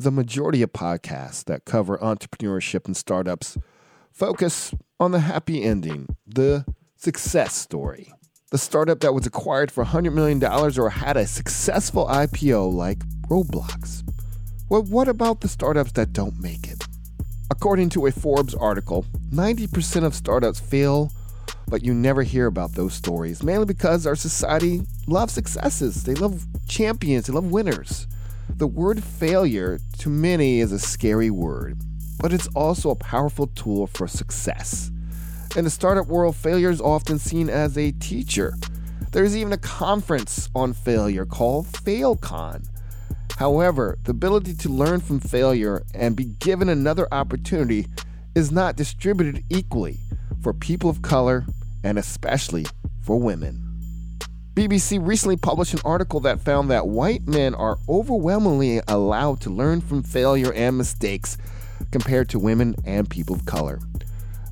the majority of podcasts that cover entrepreneurship and startups focus on the happy ending, the success story. The startup that was acquired for $100 million or had a successful IPO like Roblox. Well, what about the startups that don't make it? According to a Forbes article, 90% of startups fail, but you never hear about those stories, mainly because our society loves successes. They love champions, they love winners. The word failure to many is a scary word, but it's also a powerful tool for success. In the startup world, failure is often seen as a teacher. There's even a conference on failure called FailCon. However, the ability to learn from failure and be given another opportunity is not distributed equally for people of color and especially for women. BBC recently published an article that found that white men are overwhelmingly allowed to learn from failure and mistakes compared to women and people of color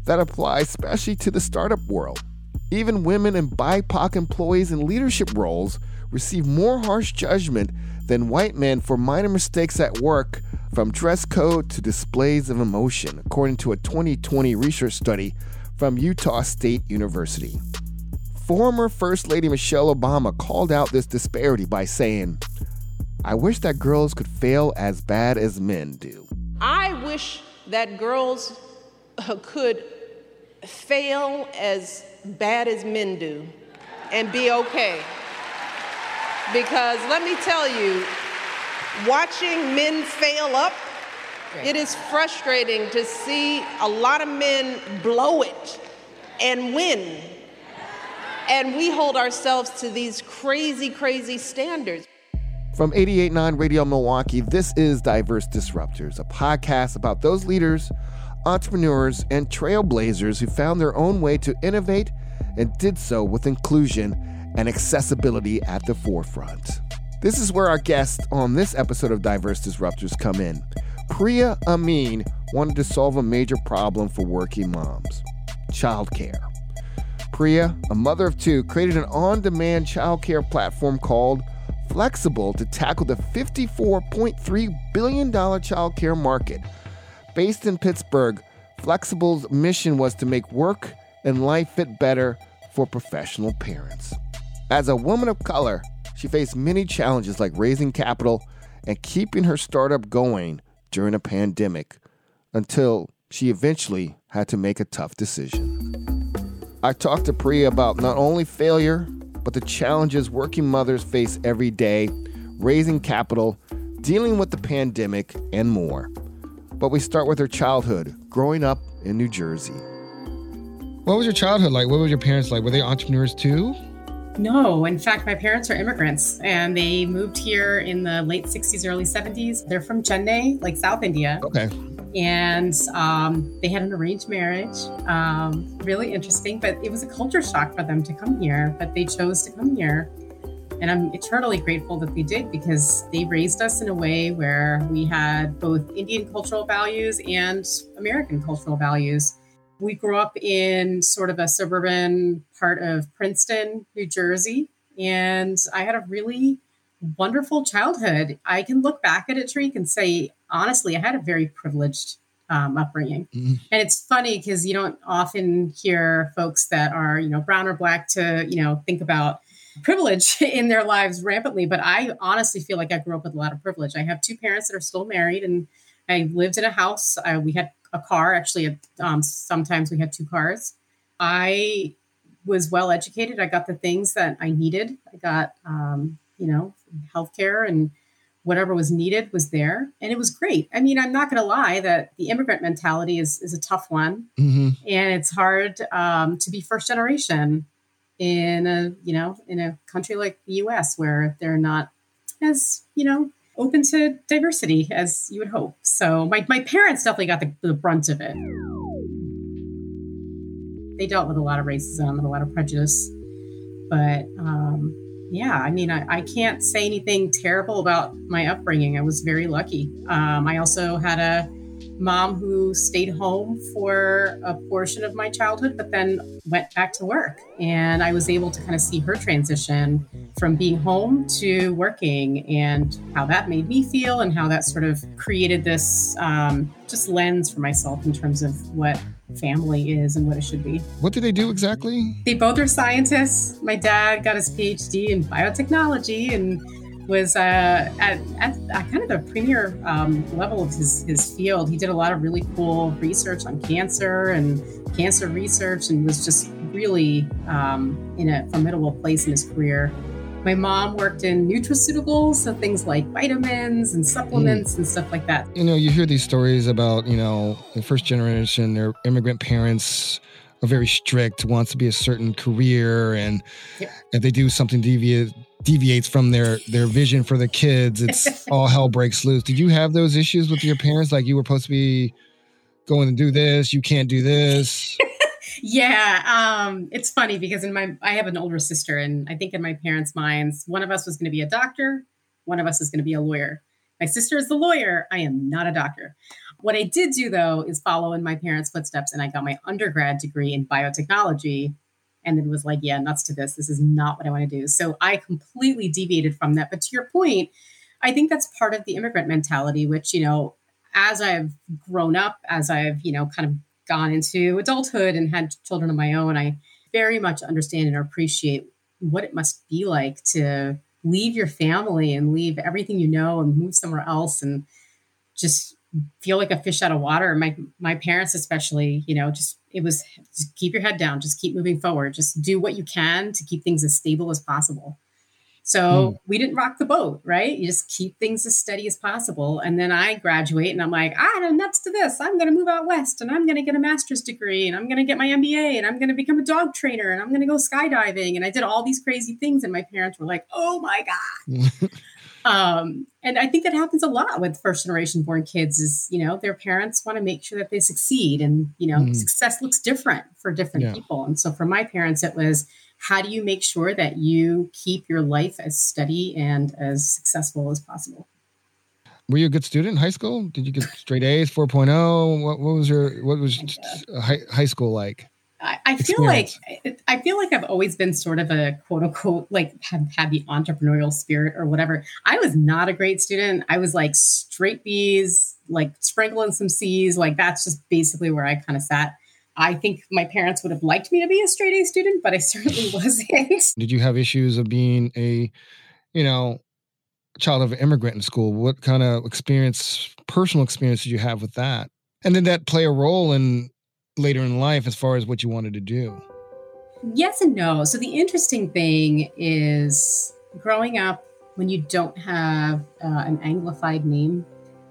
that applies especially to the startup world. Even women and BIPOC employees in leadership roles receive more harsh judgment than white men for minor mistakes at work, from dress code to displays of emotion, according to a 2020 research study from Utah State University. Former First Lady Michelle Obama called out this disparity by saying, I wish that girls could fail as bad as men do. I wish that girls uh, could fail as bad as men do and be okay. Because let me tell you, watching men fail up, it is frustrating to see a lot of men blow it and win. And we hold ourselves to these crazy, crazy standards. From 88.9 Radio Milwaukee, this is Diverse Disruptors, a podcast about those leaders entrepreneurs, and trailblazers who found their own way to innovate and did so with inclusion and accessibility at the forefront. This is where our guests on this episode of Diverse Disruptors come in. Priya Amin wanted to solve a major problem for working moms childcare. Priya, a mother of two, created an on demand childcare platform called Flexable to tackle the $54.3 billion childcare market Based in Pittsburgh, Flexable's mission was to make work and life fit better for professional parents. As a woman of color, she faced many challenges like raising capital and keeping her startup going during a pandemic until she eventually had to make a tough decision. I talked to Priya about not only failure, but the challenges working mothers face every day, raising capital, dealing with the pandemic, and more. But we start with her childhood, growing up in New Jersey. What was your childhood like? What were your parents like? Were they entrepreneurs too? No, in fact, my parents are immigrants and they moved here in the late 60s, early 70s. They're from Chennai, like South India. Okay. And um, they had an arranged marriage. Um, really interesting, but it was a culture shock for them to come here, but they chose to come here. And I'm eternally grateful that they did because they raised us in a way where we had both Indian cultural values and American cultural values. We grew up in sort of a suburban part of Princeton, New Jersey, and I had a really wonderful childhood. I can look back at it, Tariq, and say, honestly, I had a very privileged um, upbringing. Mm-hmm. And it's funny because you don't often hear folks that are, you know, brown or black to, you know, think about privilege in their lives rampantly. But I honestly feel like I grew up with a lot of privilege. I have two parents that are still married, and I lived in a house. Uh, we had a car. Actually, um, sometimes we had two cars. I was well educated. I got the things that I needed. I got, um, you know, healthcare and whatever was needed was there, and it was great. I mean, I'm not going to lie that the immigrant mentality is is a tough one, mm-hmm. and it's hard um, to be first generation in a you know in a country like the US where they're not as you know open to diversity as you would hope. So my, my parents definitely got the, the brunt of it. They dealt with a lot of racism and a lot of prejudice. But um, yeah, I mean, I, I, can't say anything terrible about my upbringing. I was very lucky. Um, I also had a mom who stayed home for a portion of my childhood, but then went back to work. And I was able to kind of see her transition from being home to working and how that made me feel and how that sort of created this um, just lens for myself in terms of what family is and what it should be. What do they do exactly? They both are scientists. My dad got his PhD in biotechnology and was uh, at, at, at, kind of the premier um, level of his, his field. He did a lot of really cool research on cancer and cancer research and was just really um, in a formidable place in his career. My mom worked in nutraceuticals, so things like vitamins and supplements mm. and stuff like that. You know, you hear these stories about, you know, the first generation, their immigrant parents are very strict, wants to be a certain career, and yeah. if they do something deviate deviates from their their vision for the kids, it's all hell breaks loose. Did you have those issues with your parents? Like you were supposed to be going to do this, you can't do this. Yeah, um, it's funny because in my I have an older sister, and I think in my parents' minds, one of us was going to be a doctor, one of us is going to be a lawyer. My sister is the lawyer. I am not a doctor. What I did do though is follow in my parents' footsteps, and I got my undergrad degree in biotechnology and then was like, yeah, nuts to this. This is not what I want to do. So I completely deviated from that. But to your point, I think that's part of the immigrant mentality, which, you know, as I've grown up, as I've, you know, kind of gone into adulthood and had children of my own, I very much understand and appreciate what it must be like to leave your family and leave everything you know and move somewhere else and just feel like a fish out of water. My my parents, especially, you know, just it was just keep your head down, just keep moving forward, just do what you can to keep things as stable as possible. So mm. we didn't rock the boat, right? You just keep things as steady as possible. And then I graduate and I'm like, ah, I'm nuts to this. I'm going to move out west and I'm going to get a master's degree and I'm going to get my MBA and I'm going to become a dog trainer and I'm going to go skydiving. And I did all these crazy things. And my parents were like, oh my God. Um, and I think that happens a lot with first generation born kids is, you know, their parents want to make sure that they succeed. And, you know, mm. success looks different for different yeah. people. And so for my parents, it was how do you make sure that you keep your life as steady and as successful as possible? Were you a good student in high school? Did you get straight A's, 4.0? What, what was your, what was high, high school like? I, I feel like I feel like I've always been sort of a quote unquote like have had the entrepreneurial spirit or whatever. I was not a great student. I was like straight B's, like sprinkling some C's. Like that's just basically where I kind of sat. I think my parents would have liked me to be a straight A student, but I certainly wasn't. Did you have issues of being a, you know, child of an immigrant in school? What kind of experience, personal experience did you have with that? And did that play a role in later in life as far as what you wanted to do? Yes and no. So the interesting thing is growing up when you don't have uh, an anglified name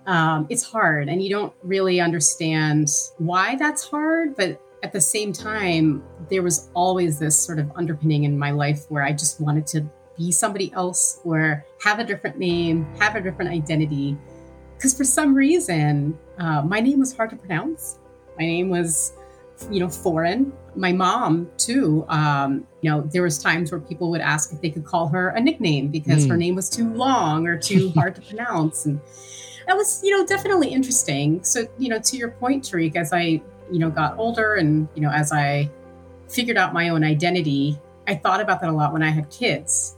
um, it's hard and you don't really understand why that's hard but at the same time there was always this sort of underpinning in my life where i just wanted to be somebody else or have a different name have a different identity. Because for some reason uh, my name was hard to pronounce. My name was you know foreign. My mom too um, you know there was times where people would ask if they could call her a nickname because mm. her name was too long or too hard to pronounce and that was you know definitely interesting so you know to your point tariq as i you know got older and you know as i figured out my own identity i thought about that a lot when i had kids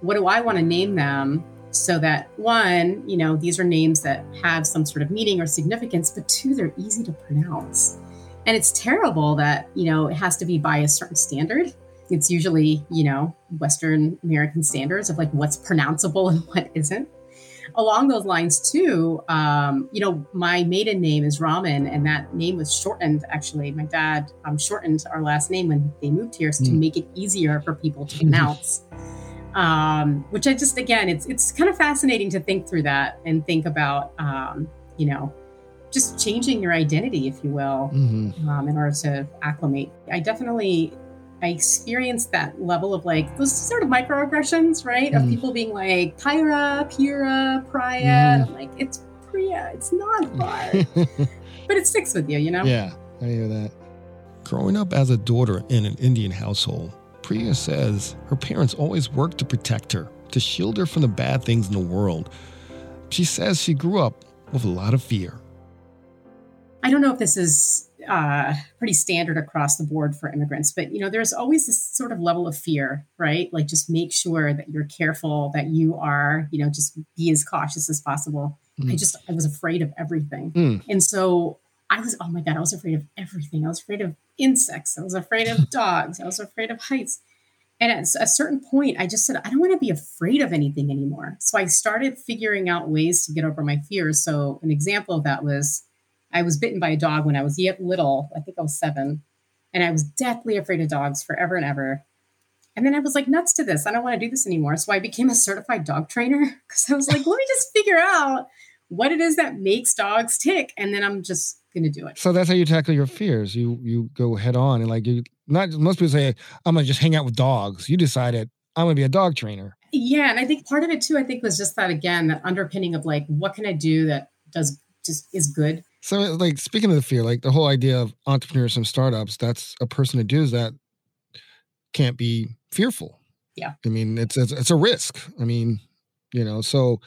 what do i want to name them so that one you know these are names that have some sort of meaning or significance but two they're easy to pronounce and it's terrible that, you know, it has to be by a certain standard. It's usually, you know, Western American standards of like what's pronounceable and what isn't. Along those lines, too, um, you know, my maiden name is Raman, and that name was shortened. Actually, my dad um, shortened our last name when they moved here mm. to hmm. make it easier for people to pronounce. um, which I just, again, it's it's kind of fascinating to think through that and think about, um, you know, just changing your identity, if you will, mm-hmm. um, in order to acclimate. I definitely I experienced that level of like those sort of microaggressions, right? Mm. Of people being like Pyra, Pura, Priya. Mm. Like, it's Priya. It's not hard. but it sticks with you, you know? Yeah, I hear that. Growing up as a daughter in an Indian household, Priya says her parents always worked to protect her, to shield her from the bad things in the world. She says she grew up with a lot of fear. I don't know if this is uh, pretty standard across the board for immigrants, but you know, there's always this sort of level of fear, right? Like, just make sure that you're careful, that you are, you know, just be as cautious as possible. Mm. I just, I was afraid of everything, mm. and so I was, oh my god, I was afraid of everything. I was afraid of insects. I was afraid of dogs. I was afraid of heights. And at a certain point, I just said, I don't want to be afraid of anything anymore. So I started figuring out ways to get over my fears. So an example of that was I was bitten by a dog when I was yet little. I think I was seven. And I was deathly afraid of dogs forever and ever. And then I was like, nuts to this. I don't want to do this anymore. So I became a certified dog trainer because I was like, let me just figure out what it is that makes dogs tick. And then I'm just going to do it. So that's how you tackle your fears. You you go head on and like you not most people say I'm going to just hang out with dogs. You decided I'm going to be a dog trainer. Yeah, and I think part of it too I think was just that again that underpinning of like what can I do that does just is good so, like, speaking of the fear, like the whole idea of entrepreneurs and startups, that's a person who does that can't be fearful. Yeah. I mean, it's, it's, it's a risk. I mean, you know, so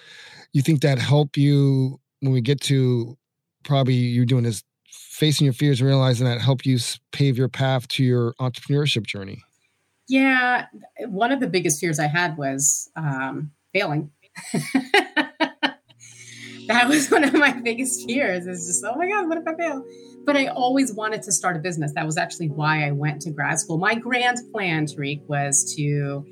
you think that help you when we get to probably you doing this facing your fears and realizing that help you pave your path to your entrepreneurship journey? Yeah. One of the biggest fears I had was um, failing. that was one of my biggest fears is just oh my god what if i fail? But i always wanted to start a business. That was actually why i went to grad school. My grand plan tariq was to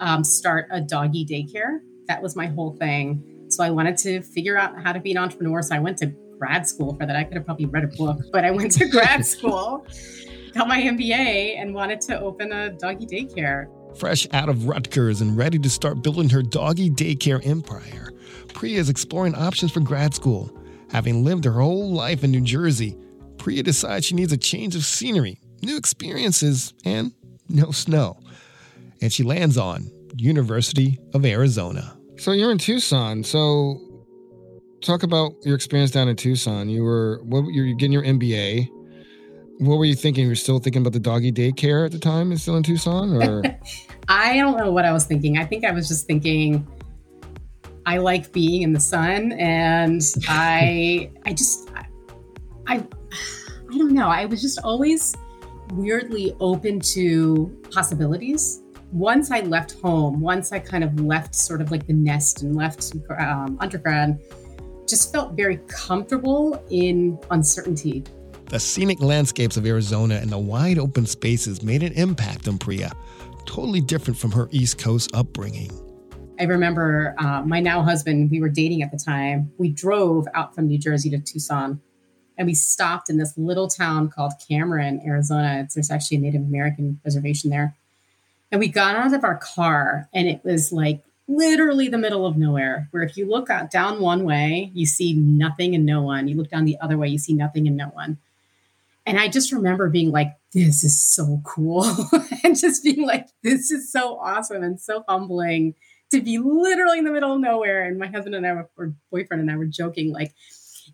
um, start a doggy daycare. That was my whole thing. So i wanted to figure out how to be an entrepreneur. So i went to grad school for that. I could have probably read a book but i went to grad school got my mba and wanted to open a doggy daycare. Fresh out of rutgers and ready to start building her doggy daycare empire Priya is exploring options for grad school. Having lived her whole life in New Jersey, Priya decides she needs a change of scenery, new experiences, and no snow. And she lands on University of Arizona. So you're in Tucson. So talk about your experience down in Tucson. You were what you're getting your MBA. What were you thinking? You were still thinking about the doggy daycare at the time? Is still in Tucson, or I don't know what I was thinking. I think I was just thinking I like being in the sun and I I just I, I don't know. I was just always weirdly open to possibilities. Once I left home, once I kind of left sort of like the nest and left um, undergrad, just felt very comfortable in uncertainty. The scenic landscapes of Arizona and the wide open spaces made an impact on Priya, totally different from her East Coast upbringing. I remember uh, my now husband, we were dating at the time. We drove out from New Jersey to Tucson and we stopped in this little town called Cameron, Arizona. It's, there's actually a Native American reservation there. And we got out of our car and it was like literally the middle of nowhere, where if you look out down one way, you see nothing and no one. You look down the other way, you see nothing and no one. And I just remember being like, this is so cool. and just being like, this is so awesome and so humbling to be literally in the middle of nowhere. And my husband and I, were, or boyfriend and I, were joking like,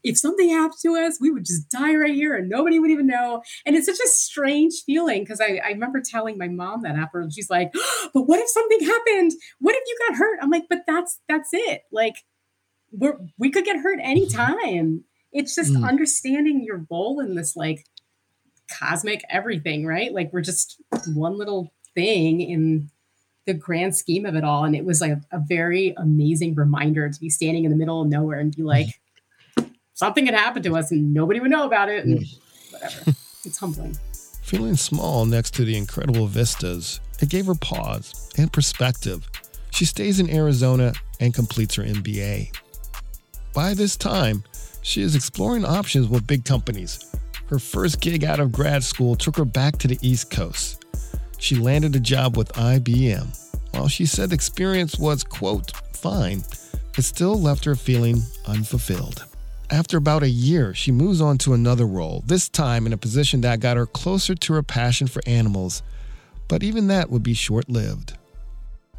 if something happened to us, we would just die right here and nobody would even know. And it's such a strange feeling because I, I remember telling my mom that afterwards. She's like, but what if something happened? What if you got hurt? I'm like, but that's that's it. Like we're we could get hurt anytime. It's just mm. understanding your role in this like cosmic everything, right? Like we're just one little thing in the grand scheme of it all. And it was like a very amazing reminder to be standing in the middle of nowhere and be like, mm-hmm. something had happened to us and nobody would know about it and mm-hmm. whatever. It's humbling. Feeling small next to the incredible vistas, it gave her pause and perspective. She stays in Arizona and completes her MBA. By this time, she is exploring options with big companies. Her first gig out of grad school took her back to the East Coast she landed a job with IBM. While she said the experience was, quote, fine, it still left her feeling unfulfilled. After about a year, she moves on to another role, this time in a position that got her closer to her passion for animals. But even that would be short lived.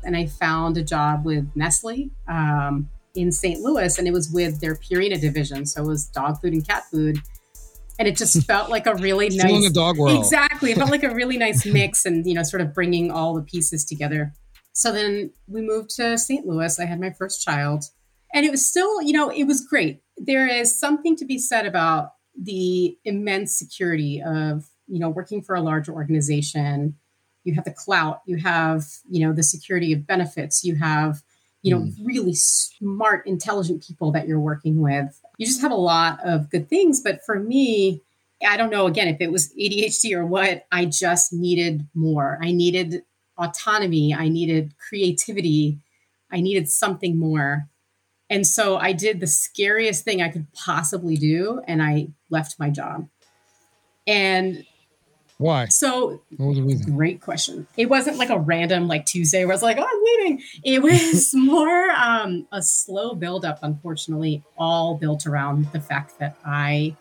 And I found a job with Nestle um, in St. Louis, and it was with their Purina division. So it was dog food and cat food and it just felt like a really nice the dog world. Exactly, it felt like a really nice mix, and you know, sort of bringing all the pieces together. So then we moved to St. Louis. I had my first child, and it was still, you know, it was great. There is something to be said about the immense security of you know working for a large organization you have the clout you have you know the security of benefits you have you know mm. really smart intelligent people that you're working with you just have a lot of good things. But for me i don't know again if it was adhd or what i just needed more. I needed autonomy. I needed creativity. I needed something more. And so I did the scariest thing I could possibly do, and I left my job. And why? So, what was the reason? Great question. It wasn't like a random like Tuesday where I was like, "Oh, I'm leaving." It was more um, a slow buildup. Unfortunately, all built around the fact that I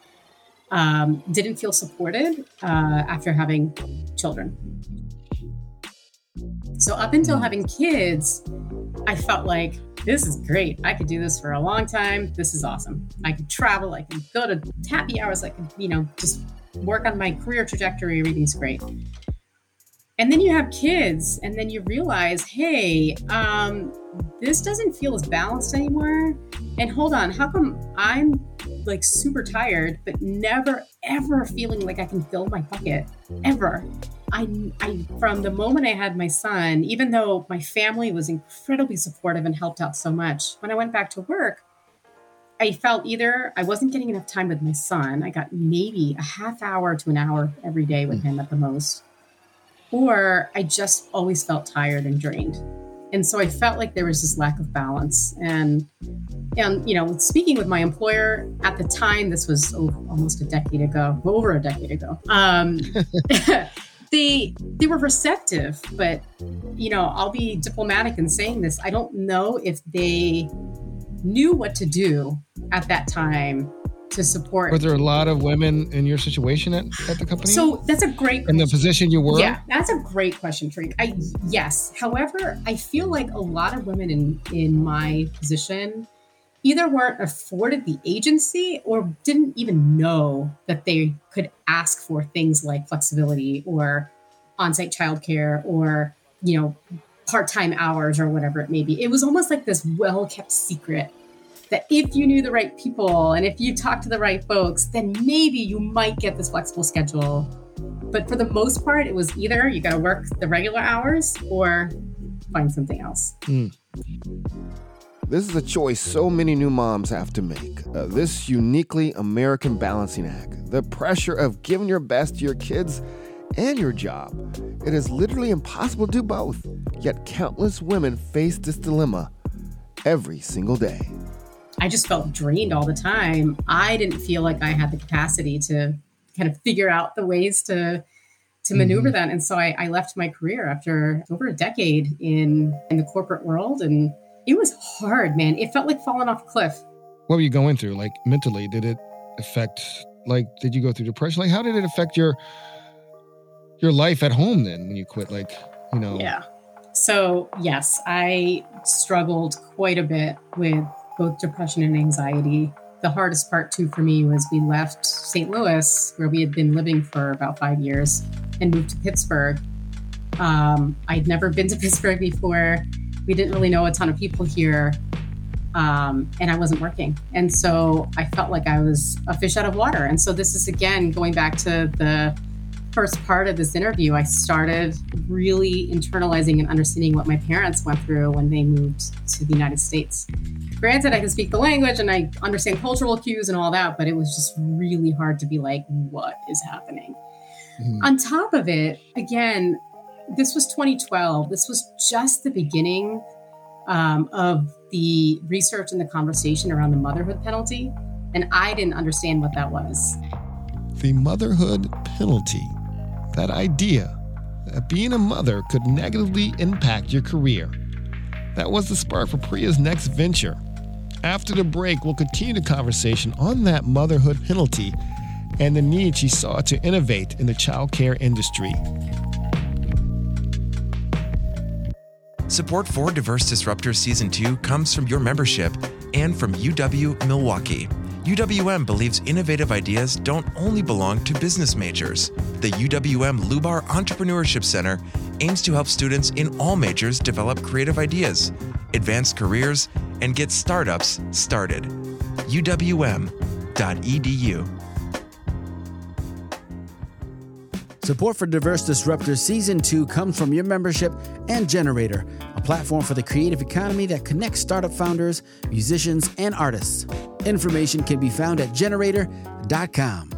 um, didn't feel supported uh, after having children. So up until mm. having kids, I felt like this is great. I could do this for a long time. This is awesome. I could travel. I can go to happy hours. I could, you know, just work on my career trajectory. Everything's great. And then you have kids, and then you realize, hey, um, this doesn't feel as balanced anymore. And hold on, how come I'm like super tired, but never ever feeling like I can fill my bucket ever? I, I, from the moment I had my son, even though my family was incredibly supportive and helped out so much, when I went back to work, I felt either I wasn't getting enough time with my son. I got maybe a half hour to an hour every day with him at the most, or I just always felt tired and drained. And so I felt like there was this lack of balance. And and you know, speaking with my employer at the time, this was oh, almost a decade ago, over a decade ago. Um, they they were receptive, but you know, I'll be diplomatic in saying this. I don't know if they knew what to do at that time to support. Were there a lot of women in your situation at, at the company? So that's a great question. in the position you were. Yeah, that's a great question, Tariq. I yes. However, I feel like a lot of women in in my position either weren't afforded the agency or didn't even know that they could ask for things like flexibility or on-site childcare or you know part-time hours or whatever it may be it was almost like this well-kept secret that if you knew the right people and if you talked to the right folks then maybe you might get this flexible schedule but for the most part it was either you got to work the regular hours or find something else mm. This is a choice so many new moms have to make. Uh, this uniquely American balancing act. The pressure of giving your best to your kids and your job. It is literally impossible to do both. Yet countless women face this dilemma every single day. I just felt drained all the time. I didn't feel like I had the capacity to kind of figure out the ways to to maneuver mm-hmm. that. And so I, I left my career after over a decade in in the corporate world and it was hard, man. It felt like falling off a cliff. What were you going through? Like mentally, did it affect? Like, did you go through depression? Like, how did it affect your your life at home then when you quit? Like, you know. Yeah. So yes, I struggled quite a bit with both depression and anxiety. The hardest part too for me was we left St. Louis, where we had been living for about five years, and moved to Pittsburgh. Um, I'd never been to Pittsburgh before we didn't really know a ton of people here. Um, and I wasn't working. And so I felt like I was a fish out of water. And so this is again going back to the first part of this interview. I started really internalizing and understanding what my parents went through when they moved to the United States. Granted, I can speak the language and I understand cultural cues and all that, but it was just really hard to be like, what is happening? Mm-hmm. On top of it, again, this was 2012. This was just the beginning um, of the research and the conversation around the motherhood penalty. And I didn't understand what that was. The motherhood penalty. That idea that being a mother could negatively impact your career. That was the spark for Priya's next venture. After the break, we'll continue the conversation on that motherhood penalty and the need she saw to innovate in the childcare industry. Support for Diverse Disruptors Season 2 comes from your membership and from UW Milwaukee. UWM believes innovative ideas don't only belong to business majors. The UWM Lubar Entrepreneurship Center aims to help students in all majors develop creative ideas, advance careers, and get startups started. UWM.edu. Support for Diverse Disruptor Season 2 comes from your membership and gener8tor, a platform for the creative economy that connects startup founders, musicians, and artists. Information can be found at gener8tor.com.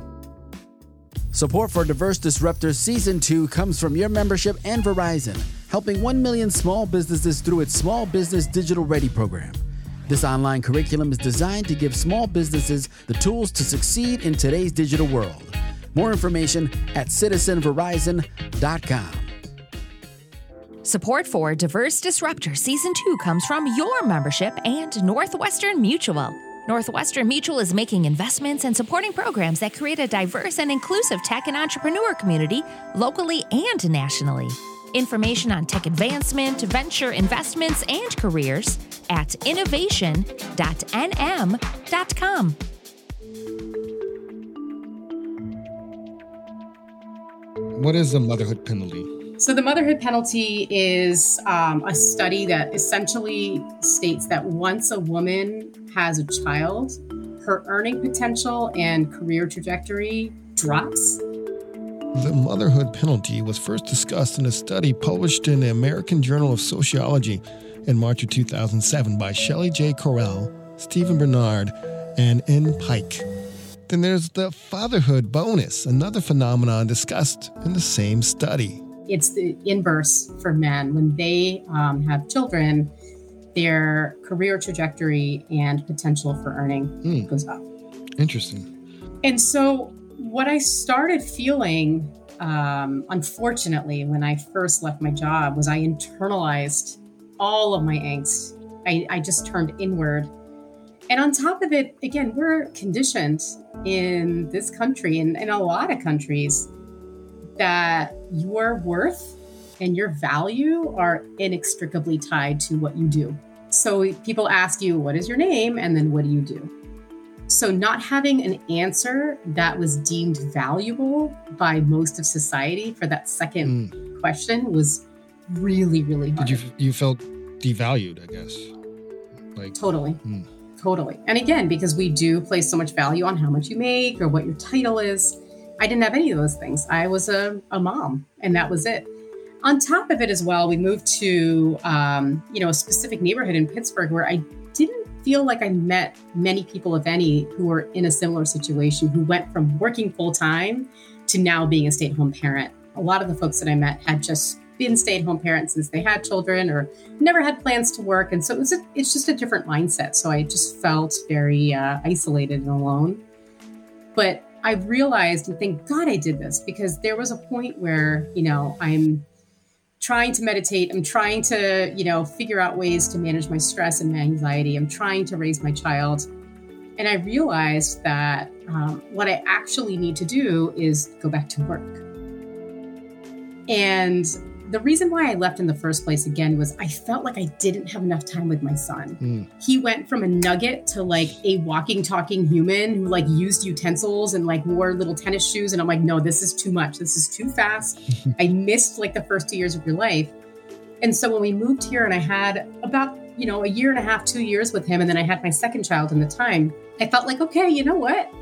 Support for Diverse Disruptor Season 2 comes from your membership and Verizon, helping 1 million small businesses through its Small Business Digital Ready program. This online curriculum is designed to give small businesses the tools to succeed in today's digital world. More information at citizenverizon.com. Support for Diverse Disruptor Season 2 comes from your membership and Northwestern Mutual. Northwestern Mutual is making investments and supporting programs that create a diverse and inclusive tech and entrepreneur community locally and nationally. Information on tech advancement, venture investments, and careers at innovation.nm.com. What is the motherhood penalty? So, the motherhood penalty is um, a study that essentially states that once a woman has a child, her earning potential and career trajectory drops. The motherhood penalty was first discussed in a study published in the American Journal of Sociology in March of 2007 by Shelley J. Correll, Stephen Benard, and In Paik. Then there's the fatherhood bonus, another phenomenon discussed in the same study. It's the inverse for men. When they um, have children, their career trajectory and potential for earning mm. goes up. Interesting. And so, what I started feeling, um, unfortunately, when I first left my job, was I internalized all of my angst. I, I just turned inward. And on top of it, again, we're conditioned in this country and in a lot of countries that your worth and your value are inextricably tied to what you do. So people ask you, What is your name? And then what do you do? So, not having an answer that was deemed valuable by most of society for that second mm. question was really, really hard. Did you you felt devalued? I guess. Like totally. Mm. Totally. And again, because we do place so much value on how much you make or what your title is, I didn't have any of those things. I was a, a mom, and that was it. On top of it, as well, we moved to um, you know a specific neighborhood in Pittsburgh where I didn't feel like I met many people, if any, who were in a similar situation who went from working full time to now being a stay-at-home parent. A lot of the folks that I met had just been stay-at-home parents since they had children or never had plans to work and so it was a, it's just a different mindset so i just felt very uh, isolated and alone but i realized and thank god i did this because there was a point where you know i'm trying to meditate i'm trying to you know figure out ways to manage my stress and my anxiety i'm trying to raise my child. And i realized that um, what i actually need to do is go back to work. And the reason why I left in the first place again was I felt like I didn't have enough time with my son. Mm. He went from a nugget to like a walking, talking human who like used utensils and like wore little tennis shoes. And I'm like, no, this is too much. This is too fast. I missed like the first two years of your life. And so when we moved here and I had about, you know, a year and a half, two years with him, and then I had my second child in the time, I felt like, okay, you know what?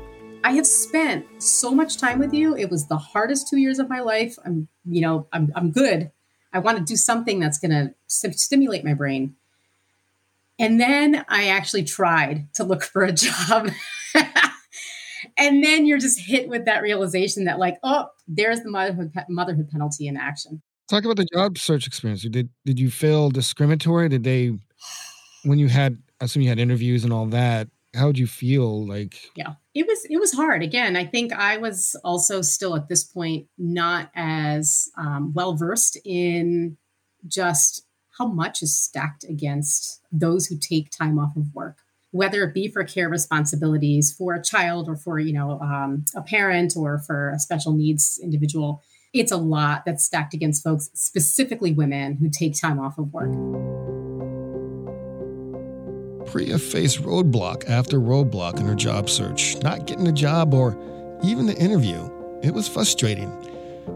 I have spent so much time with you. It was the hardest two years of my life. I'm, you know, I'm, I'm good. I want to do something that's going to stimulate my brain. And then I actually tried to look for a job. and then you're just hit with that realization that, like, oh, there's the motherhood, motherhood penalty in action. Talk about the job search experience. Did did you feel discriminatory? Did they, when you had, I assume you had interviews and all that, how would you feel like yeah it was it was hard. Again i think i was also still at this point not as um, well versed in just how much is stacked against those who take time off of work. Whether it be for care responsibilities for a child or for you know um, a parent or for a special needs individual it's a lot that's stacked against folks specifically women who take time off of work Priya faced roadblock after roadblock in her job search, not getting a job or even the interview. It was frustrating.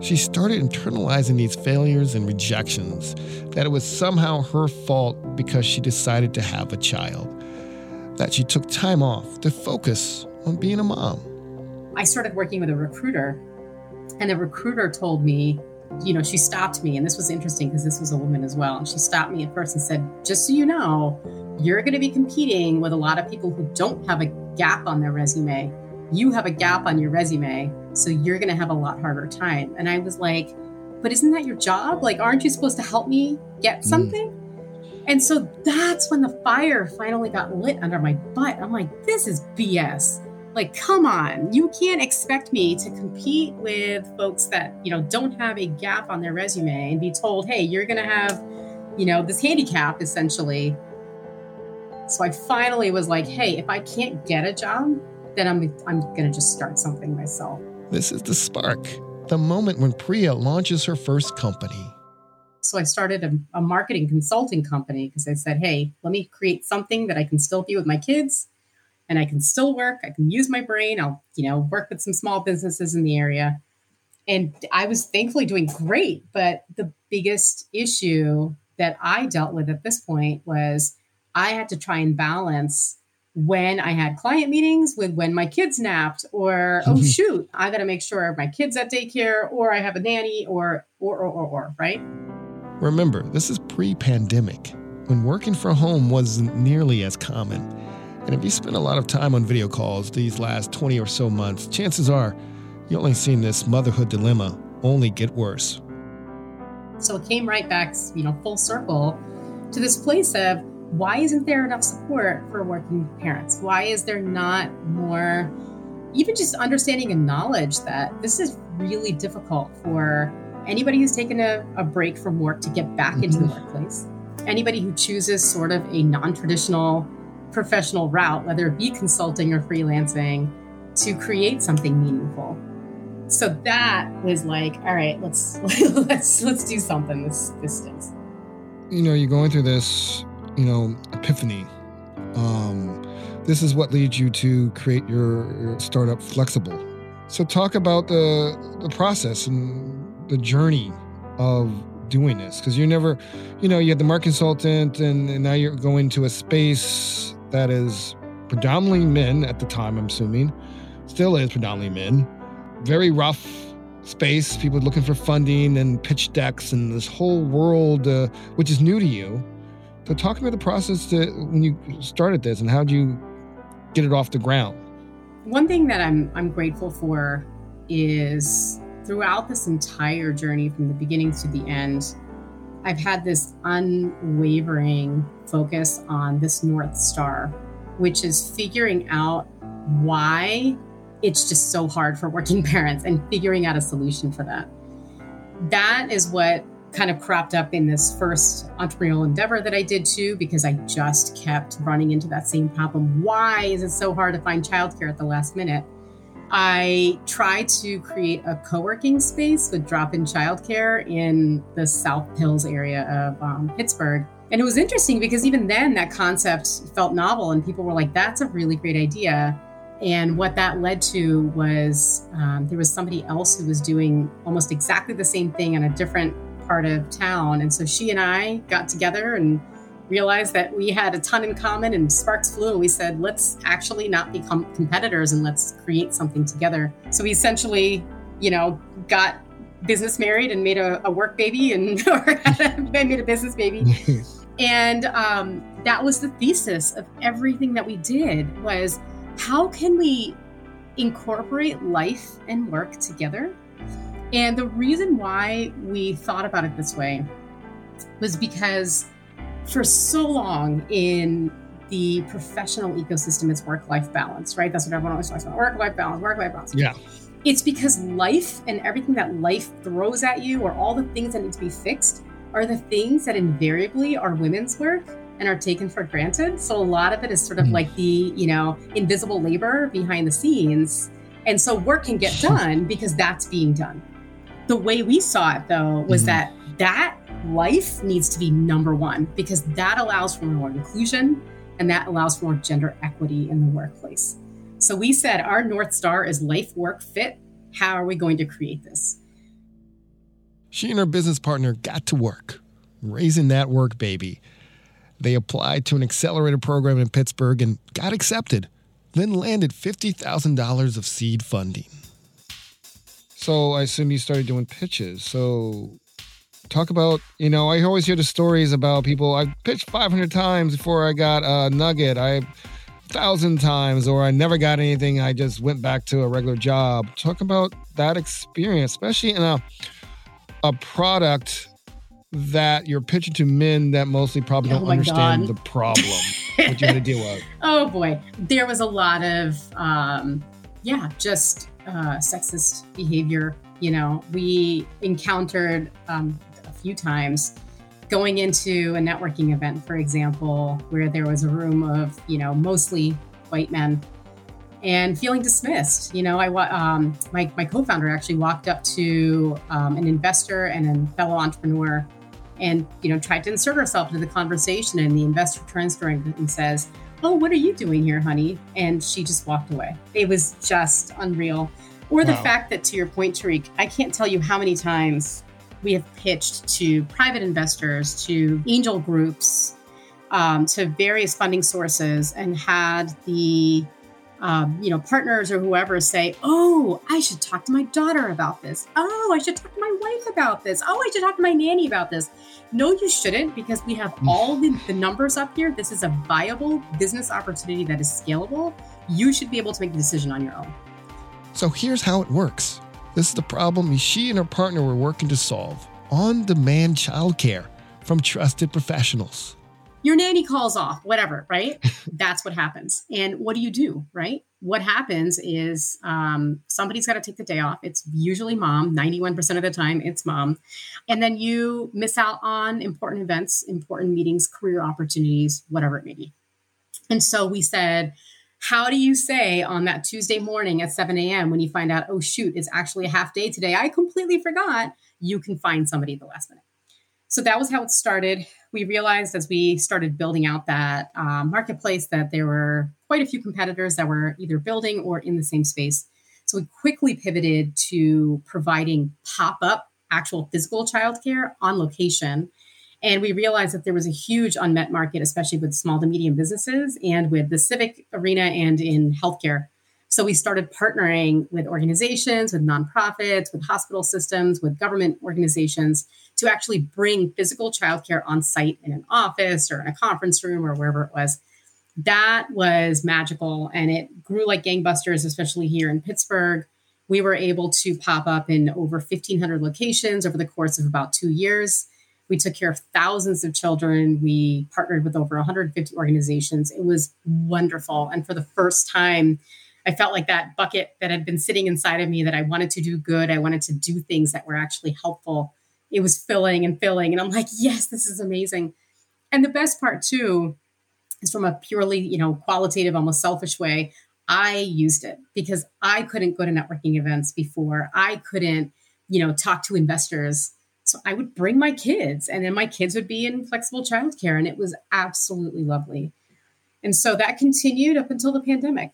She started internalizing these failures and rejections, that it was somehow her fault because she decided to have a child, that she took time off to focus on being a mom. I started working with a recruiter And the recruiter told me, you know, she stopped me, and this was interesting because this was a woman as well. And she stopped me at first and said, just so you know, you're going to be competing with a lot of people who don't have a gap on their resume. You have a gap on your resume, so you're going to have a lot harder time. And I was like, but isn't that your job? Like, aren't you supposed to help me get mm. something? Mm. And so that's when the fire finally got lit under my butt. I'm like, this is BS. Like, come on, you can't expect me to compete with folks that, you know, don't have a gap on their resume and be told, hey, you're going to have, you know, this handicap essentially. So I finally was like, hey, if I can't get a job, then I'm, I'm going to just start something myself. This is the spark, the moment when Priya launches her first company. So I started a, a marketing consulting company because I said, hey, let me create something that I can still be with my kids and I can still work. I can use my brain. I'll, you know, work with some small businesses in the area. And I was thankfully doing great. But the biggest issue that I dealt with at this point was I had to try and balance when I had client meetings with when my kids napped, or oh shoot, I got to make sure my kids at daycare, or I have a nanny, or or or or, or right. Remember, this is pre pandemic, when working from home wasn't nearly as common. And if you spend a lot of time on video calls these last 20 or so months, chances are you only seen this motherhood dilemma only get worse. So it came right back, you know, full circle to this place of why isn't there enough support for working parents? Why is there not more, even just understanding and knowledge that this is really difficult for anybody who's taken a, a break from work to get back mm-hmm. into the mm-hmm. workplace, anybody who chooses sort of a non traditional professional route, whether it be consulting or freelancing, to create something meaningful. So that was like, all right, let's let's let's do something. This this stinks. You know, you're going through this, you know, epiphany. Um, this is what leads you to create your, your startup Flexable. So talk about the the process and the journey of doing this because you're never you know you had the market consultant and, and, now you're going to a space that is predominantly men at the time i'm assuming. Still is predominantly men. Very rough space. People looking for funding and pitch decks and this whole world uh, which is new to you. So talk about the process to when you started this and how did you get it off the ground? One thing that i'm i'm grateful for is throughout this entire journey from the beginning to the end, I've had this unwavering focus on this North Star, which is figuring out why it's just so hard for working parents and figuring out a solution for that. That is what kind of cropped up in this first entrepreneurial endeavor that I did too, because I just kept running into that same problem. Why is it so hard to find childcare at the last minute? I tried to create a co working space with drop in childcare in the South Hills area of um, Pittsburgh. And it was interesting because even then, that concept felt novel, and people were like, that's a really great idea. And what that led to was um, there was somebody else who was doing almost exactly the same thing in a different part of town. And so she and I got together and realized that we had a ton in common and sparks flew and we said let's actually not become competitors and let's create something together. So we essentially you know got business married and made a, a work baby and made a business baby. And um, that was the thesis of everything that we did was how can we incorporate life and work together? And the reason why we thought about it this way was because for so long in the professional ecosystem, it's work life balance, right? That's what everyone always talks about work life balance, work life balance. Yeah. It's because life and everything that life throws at you, or all the things that need to be fixed, are the things that invariably are women's work and are taken for granted. So a lot of it is sort of mm. like the, you know, invisible labor behind the scenes. And so work can get done because that's being done. The way we saw it though was mm. that that life needs to be number one because that allows for more inclusion and that allows for more gender equity in the workplace. So we said our North Star is life, work, fit. How are we going to create this? She and her business partner got to work, raising that work baby. They applied to an accelerator program in Pittsburgh and got accepted, then landed $50,000 of seed funding. So I assume you started doing pitches. So talk about, you know, I always hear the stories about people. I pitched 500 times before I got a nugget. I thousand times, or I never got anything. I just went back to a regular job. Talk about that experience, especially in a a product that you're pitching to men that mostly probably don't Oh understand God. the problem what you had to deal with. Oh boy, there was a lot of um, yeah, just uh, sexist behavior. You know, we encountered um, few times going into a networking event, for example, where there was a room of you know mostly white men and feeling dismissed. You know, I um, my my co-founder actually walked up to um, an investor and a fellow entrepreneur. And you know, tried to insert herself into the conversation, and the investor turns to her and says, oh, what are you doing here, honey? And she just walked away. It was just unreal. Or the Wow. fact that, to your point, Tarik, I can't tell you how many times we have pitched to private investors, to angel groups, um, to various funding sources, and had the um, you know partners or whoever say, "Oh, I should talk to my daughter about this. Oh, I should talk to my wife about this. Oh, I should talk to my nanny about this." No, you shouldn't because we have all the, the numbers up here. This is a viable business opportunity that is scalable. You should be able to make the decision on your own. So here's how it works. This is the problem she and her partner were working to solve on demand childcare from trusted professionals. Your nanny calls off, whatever, right? That's what happens. And what do you do, right? What happens is um, somebody's got to take the day off. It's usually mom, 91% of the time, it's mom. And then you miss out on important events, important meetings, career opportunities, whatever it may be. And so we said, how do you say on that Tuesday morning at 7 a.m. when you find out, oh, shoot, it's actually a half day today? I completely forgot. You can find somebody at the last minute. So that was how it started. We realized as we started building out that uh, marketplace that there were quite a few competitors that were either building or in the same space. So we quickly pivoted to providing pop up actual physical childcare on location. And we realized that there was a huge unmet market, especially with small to medium businesses and with the civic arena and in healthcare. So we started partnering with organizations, with nonprofits, with hospital systems, with government organizations to actually bring physical childcare on site in an office or in a conference room or wherever it was. That was magical and it grew like gangbusters, especially here in Pittsburgh. We were able to pop up in over 1,500 locations over the course of about two years. We took care of thousands of children. We partnered with over 150 organizations. It was wonderful. And for the first time, I felt like that bucket that had been sitting inside of me that I wanted to do good, I wanted to do things that were actually helpful. It was filling and filling. And I'm like, yes, this is amazing. And the best part, too, is from a purely, you know, qualitative, almost selfish way. I used it because I couldn't go to networking events before. I couldn't, you know, talk to investors. I would bring my kids, and then my kids would be in flexible childcare, and it was absolutely lovely. And so that continued up until the pandemic.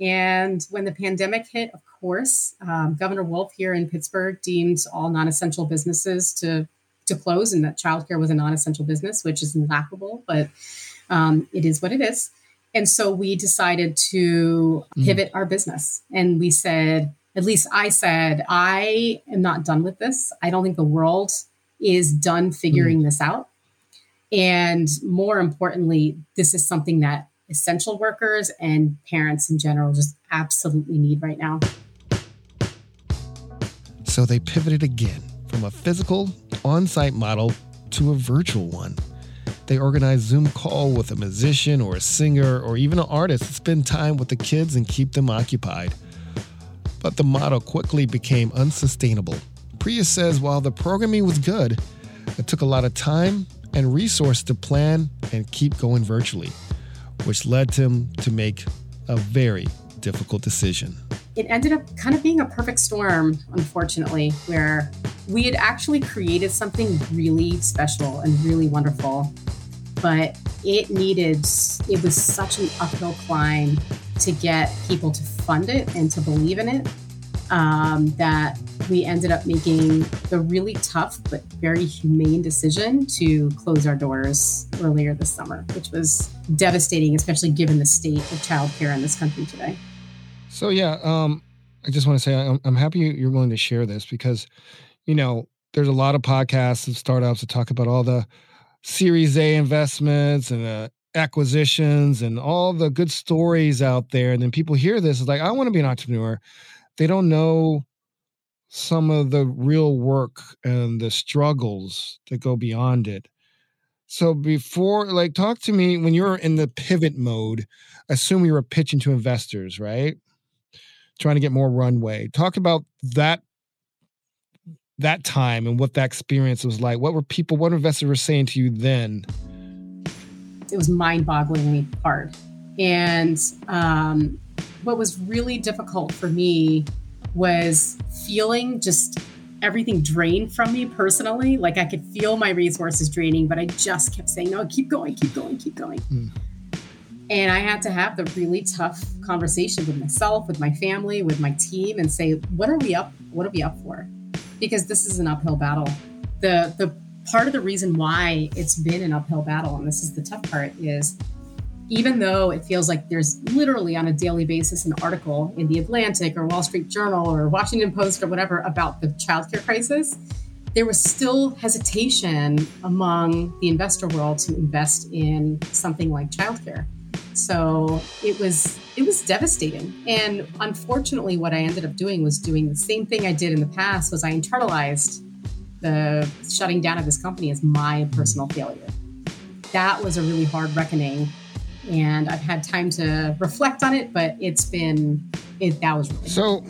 And when the pandemic hit, of course, um, Governor Wolf here in Pittsburgh deemed all non-essential businesses to to close, and that childcare was a non-essential business, which is laughable, but um, it is what it is. And so we decided to pivot our business, and we said, at least I said, I am not done with this. I don't think the world is done figuring hmm. this out. And more importantly, this is something that essential workers and parents in general just absolutely need right now. So they pivoted again from a physical on site model to a virtual one. They organized Zoom call with a musician or a singer or even an artist to spend time with the kids and keep them occupied. But the model quickly became unsustainable. Priya says while the programming was good, it took a lot of time and resource to plan and keep going virtually, which led him to make a very difficult decision. It ended up kind of being a perfect storm, unfortunately, where we had actually created something really special and really wonderful, but it needed, it was such an uphill climb to get people to fund it and to believe in it um, that we ended up making the really tough but very humane decision to close our doors earlier this summer, which was devastating, especially given the state of childcare in this country today. So yeah, um, I just want to say I'm, I'm happy you're willing to share this because, you know, there's a lot of podcasts of startups that talk about all the Series A investments and uh, acquisitions and all the good stories out there. And then people hear this, it's like, I want to be an entrepreneur. They don't know some of the real work and the struggles that go beyond it. So before, like, talk to me when you're in the pivot mode. Assume you were pitching to investors, right? Trying to get more runway. Talk about that that time and what that experience was like. What were people, what investors were saying to you then? It was mind-bogglingly hard, and um, what was really difficult for me was feeling just everything drained from me personally. Like I could feel my resources draining, but I just kept saying, no, keep going, keep going, keep going. Mm. And I had to have the really tough conversation with myself, with my family, with my team, and say, what are we up? What are we up for? Because this is an uphill battle. The the part of the reason why it's been an uphill battle, and this is the tough part, is even though it feels like there's literally on a daily basis an article in the Atlantic or Wall Street Journal or Washington Post or whatever about the childcare crisis, there was still hesitation among the investor world to invest in something like childcare. So it was it was devastating. And unfortunately, what I ended up doing was doing the same thing I did in the past was I internalized the shutting down of this company as my personal failure. That was a really hard reckoning and I've had time to reflect on it, but it's been it that was really so.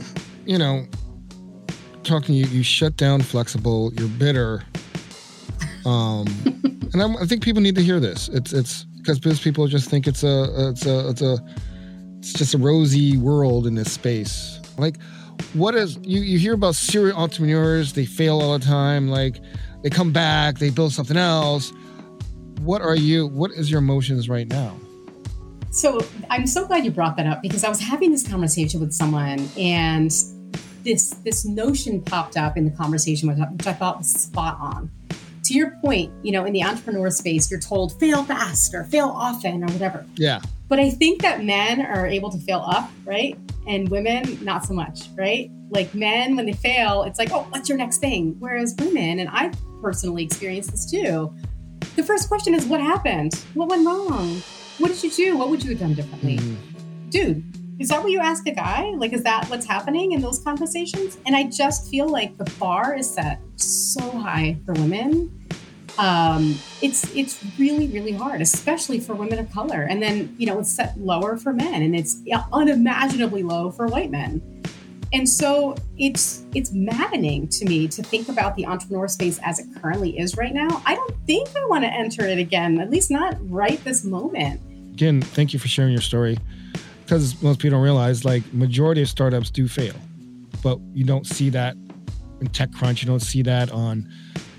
You know, talking you, you shut down Flexable. You're bitter. Um, and I'm, i think people need to hear this. It's it's because business people just think it's a it's a it's a it's just a rosy world in this space. Like, what is you you hear about serial entrepreneurs? They fail all the time. Like, they come back, they build something else. What are you? What is your emotions right now? So I'm so glad you brought that up because I was having this conversation with someone and this this notion popped up in the conversation which I, which I thought was spot on. To your point, you know, in the entrepreneur space, you're told fail fast or fail often or whatever. Yeah. But I think that men are able to fail up, right? And women not so much, right? Like men, when they fail, it's like, oh, what's your next thing? Whereas women, and I personally experienced this too, the first question is, what happened? What went wrong? what did you do? What would you have done differently? Mm-hmm. Dude, is that what you ask a guy? Like, is that what's happening in those conversations? And I just feel like the bar is set so high for women. Um, it's it's really really hard, especially for women of color. And then you know it's set lower for men, and it's unimaginably low for white men. And so it's it's maddening to me to think about the entrepreneur space as it currently is right now. I don't think I want to enter it again, at least not right this moment. Again, thank you for sharing your story. Because most people don't realize, like majority of startups do fail, but you don't see that in TechCrunch. You don't see that on,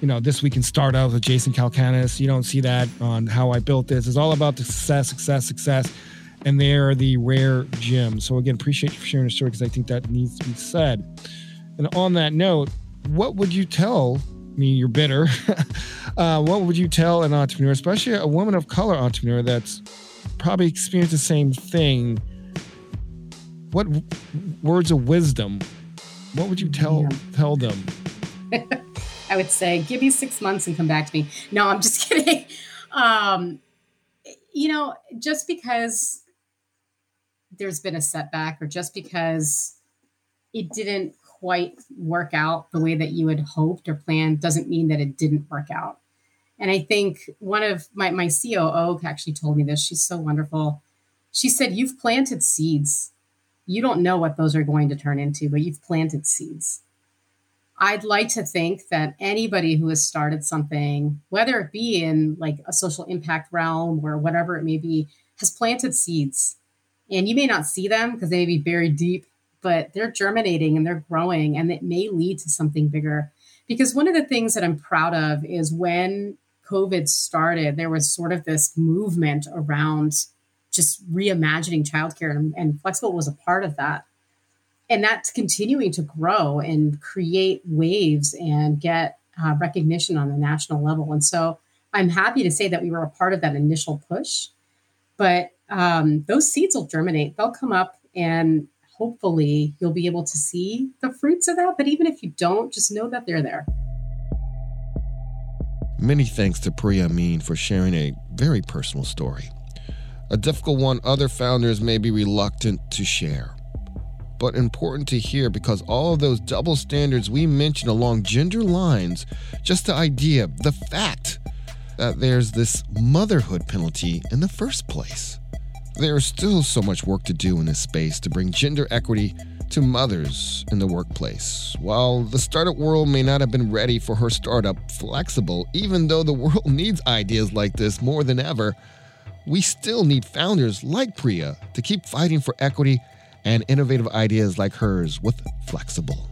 you know, this week in startups with Jason Calacanis. You don't see that on how I built this. It's all about the success, success, success and they are the rare gems. So again, appreciate you for sharing your story because I think that needs to be said. And on that note, what would you tell? I mean, you're bitter. uh, what would you tell an entrepreneur, especially a woman of color entrepreneur that's probably experienced the same thing? What w- words of wisdom? What would you tell yeah. tell them? I would say, give me six months and come back to me. No, I'm just kidding. Um, you know, just because there's been a setback or just because it didn't quite work out the way that you had hoped or planned doesn't mean that it didn't work out. And I think one of my, my COO actually told me this. She's so wonderful. She said, You've planted seeds. You don't know what those are going to turn into, but you've planted seeds. I'd like to think that anybody who has started something, whether it be in like a social impact realm or whatever it may be, has planted seeds and you may not see them because they may be buried deep, but they're germinating and they're growing and it may lead to something bigger. Because one of the things that I'm proud of is when COVID started, there was sort of this movement around just reimagining childcare, and, and Flexable was a part of that. And that's continuing to grow and create waves and get uh, recognition on the national level. And so I'm happy to say that we were a part of that initial push. But um, those seeds will germinate. They'll come up, and hopefully you'll be able to see the fruits of that. But even if you don't, just know that they're there. Many thanks to Priya Amin for sharing a very personal story. A difficult one other founders may be reluctant to share, but important to hear because all of those double standards we mentioned along gender lines, just the idea, the fact that there's this motherhood penalty in the first place. There is still so much work to do in this space to bring gender equity to mothers in the workplace. While the startup world may not have been ready for her startup, Flexable, even though the world needs ideas like this more than ever, we still need founders like Priya to keep fighting for equity and innovative ideas like hers with Flexable.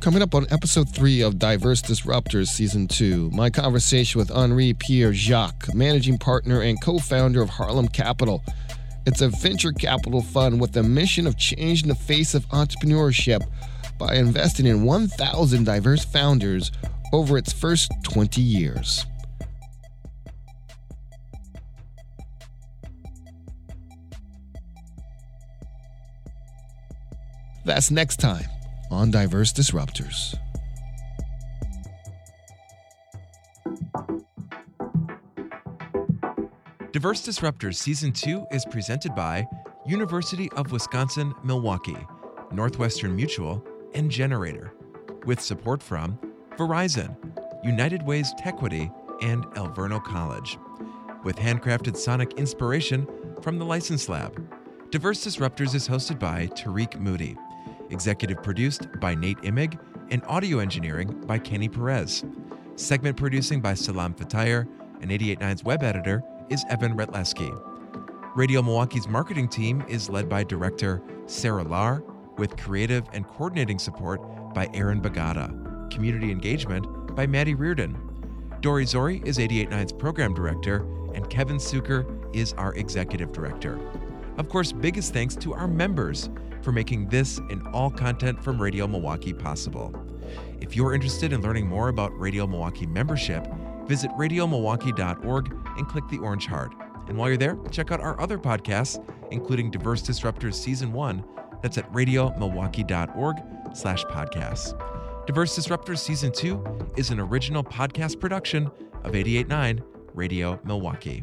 Coming up on episode 3 of Diverse Disruptors Season 2, my conversation with Henri Pierre Jacques, managing partner and co founder of Harlem Capital. It's a venture capital fund with the mission of changing the face of entrepreneurship by investing in 1,000 diverse founders over its first 20 years. That's next time on Diverse Disruptors. Diverse Disruptors Season 2 is presented by University of Wisconsin Milwaukee, Northwestern Mutual, and gener8tor, with support from Verizon, United Ways Tequity, and Alverno College, with handcrafted sonic inspiration from the License Lab. Diverse Disruptors is hosted by Tarik Moody, executive produced by Nate Imig, and audio engineering by Kenny Perez. Segment producing by Salam Fatayr, and 889's web editor is Evan Rytlewski. Radio Milwaukee's marketing team is led by director Sarah Lar, with creative and coordinating support by Aaron Bagata, community engagement by Maddie Reardon. Dori Zori is 889's program director, and Kevin Sucher is our executive director. Of course, biggest thanks to our members for making this and all content from Radio Milwaukee possible. If you're interested in learning more about Radio Milwaukee membership, visit radiomilwaukee.org and click the orange heart. And while you're there, check out our other podcasts, including Diverse Disruptors Season 1. That's at radiomilwaukee.org slash podcasts. Diverse Disruptors Season 2 is an original podcast production of 889 Radio Milwaukee.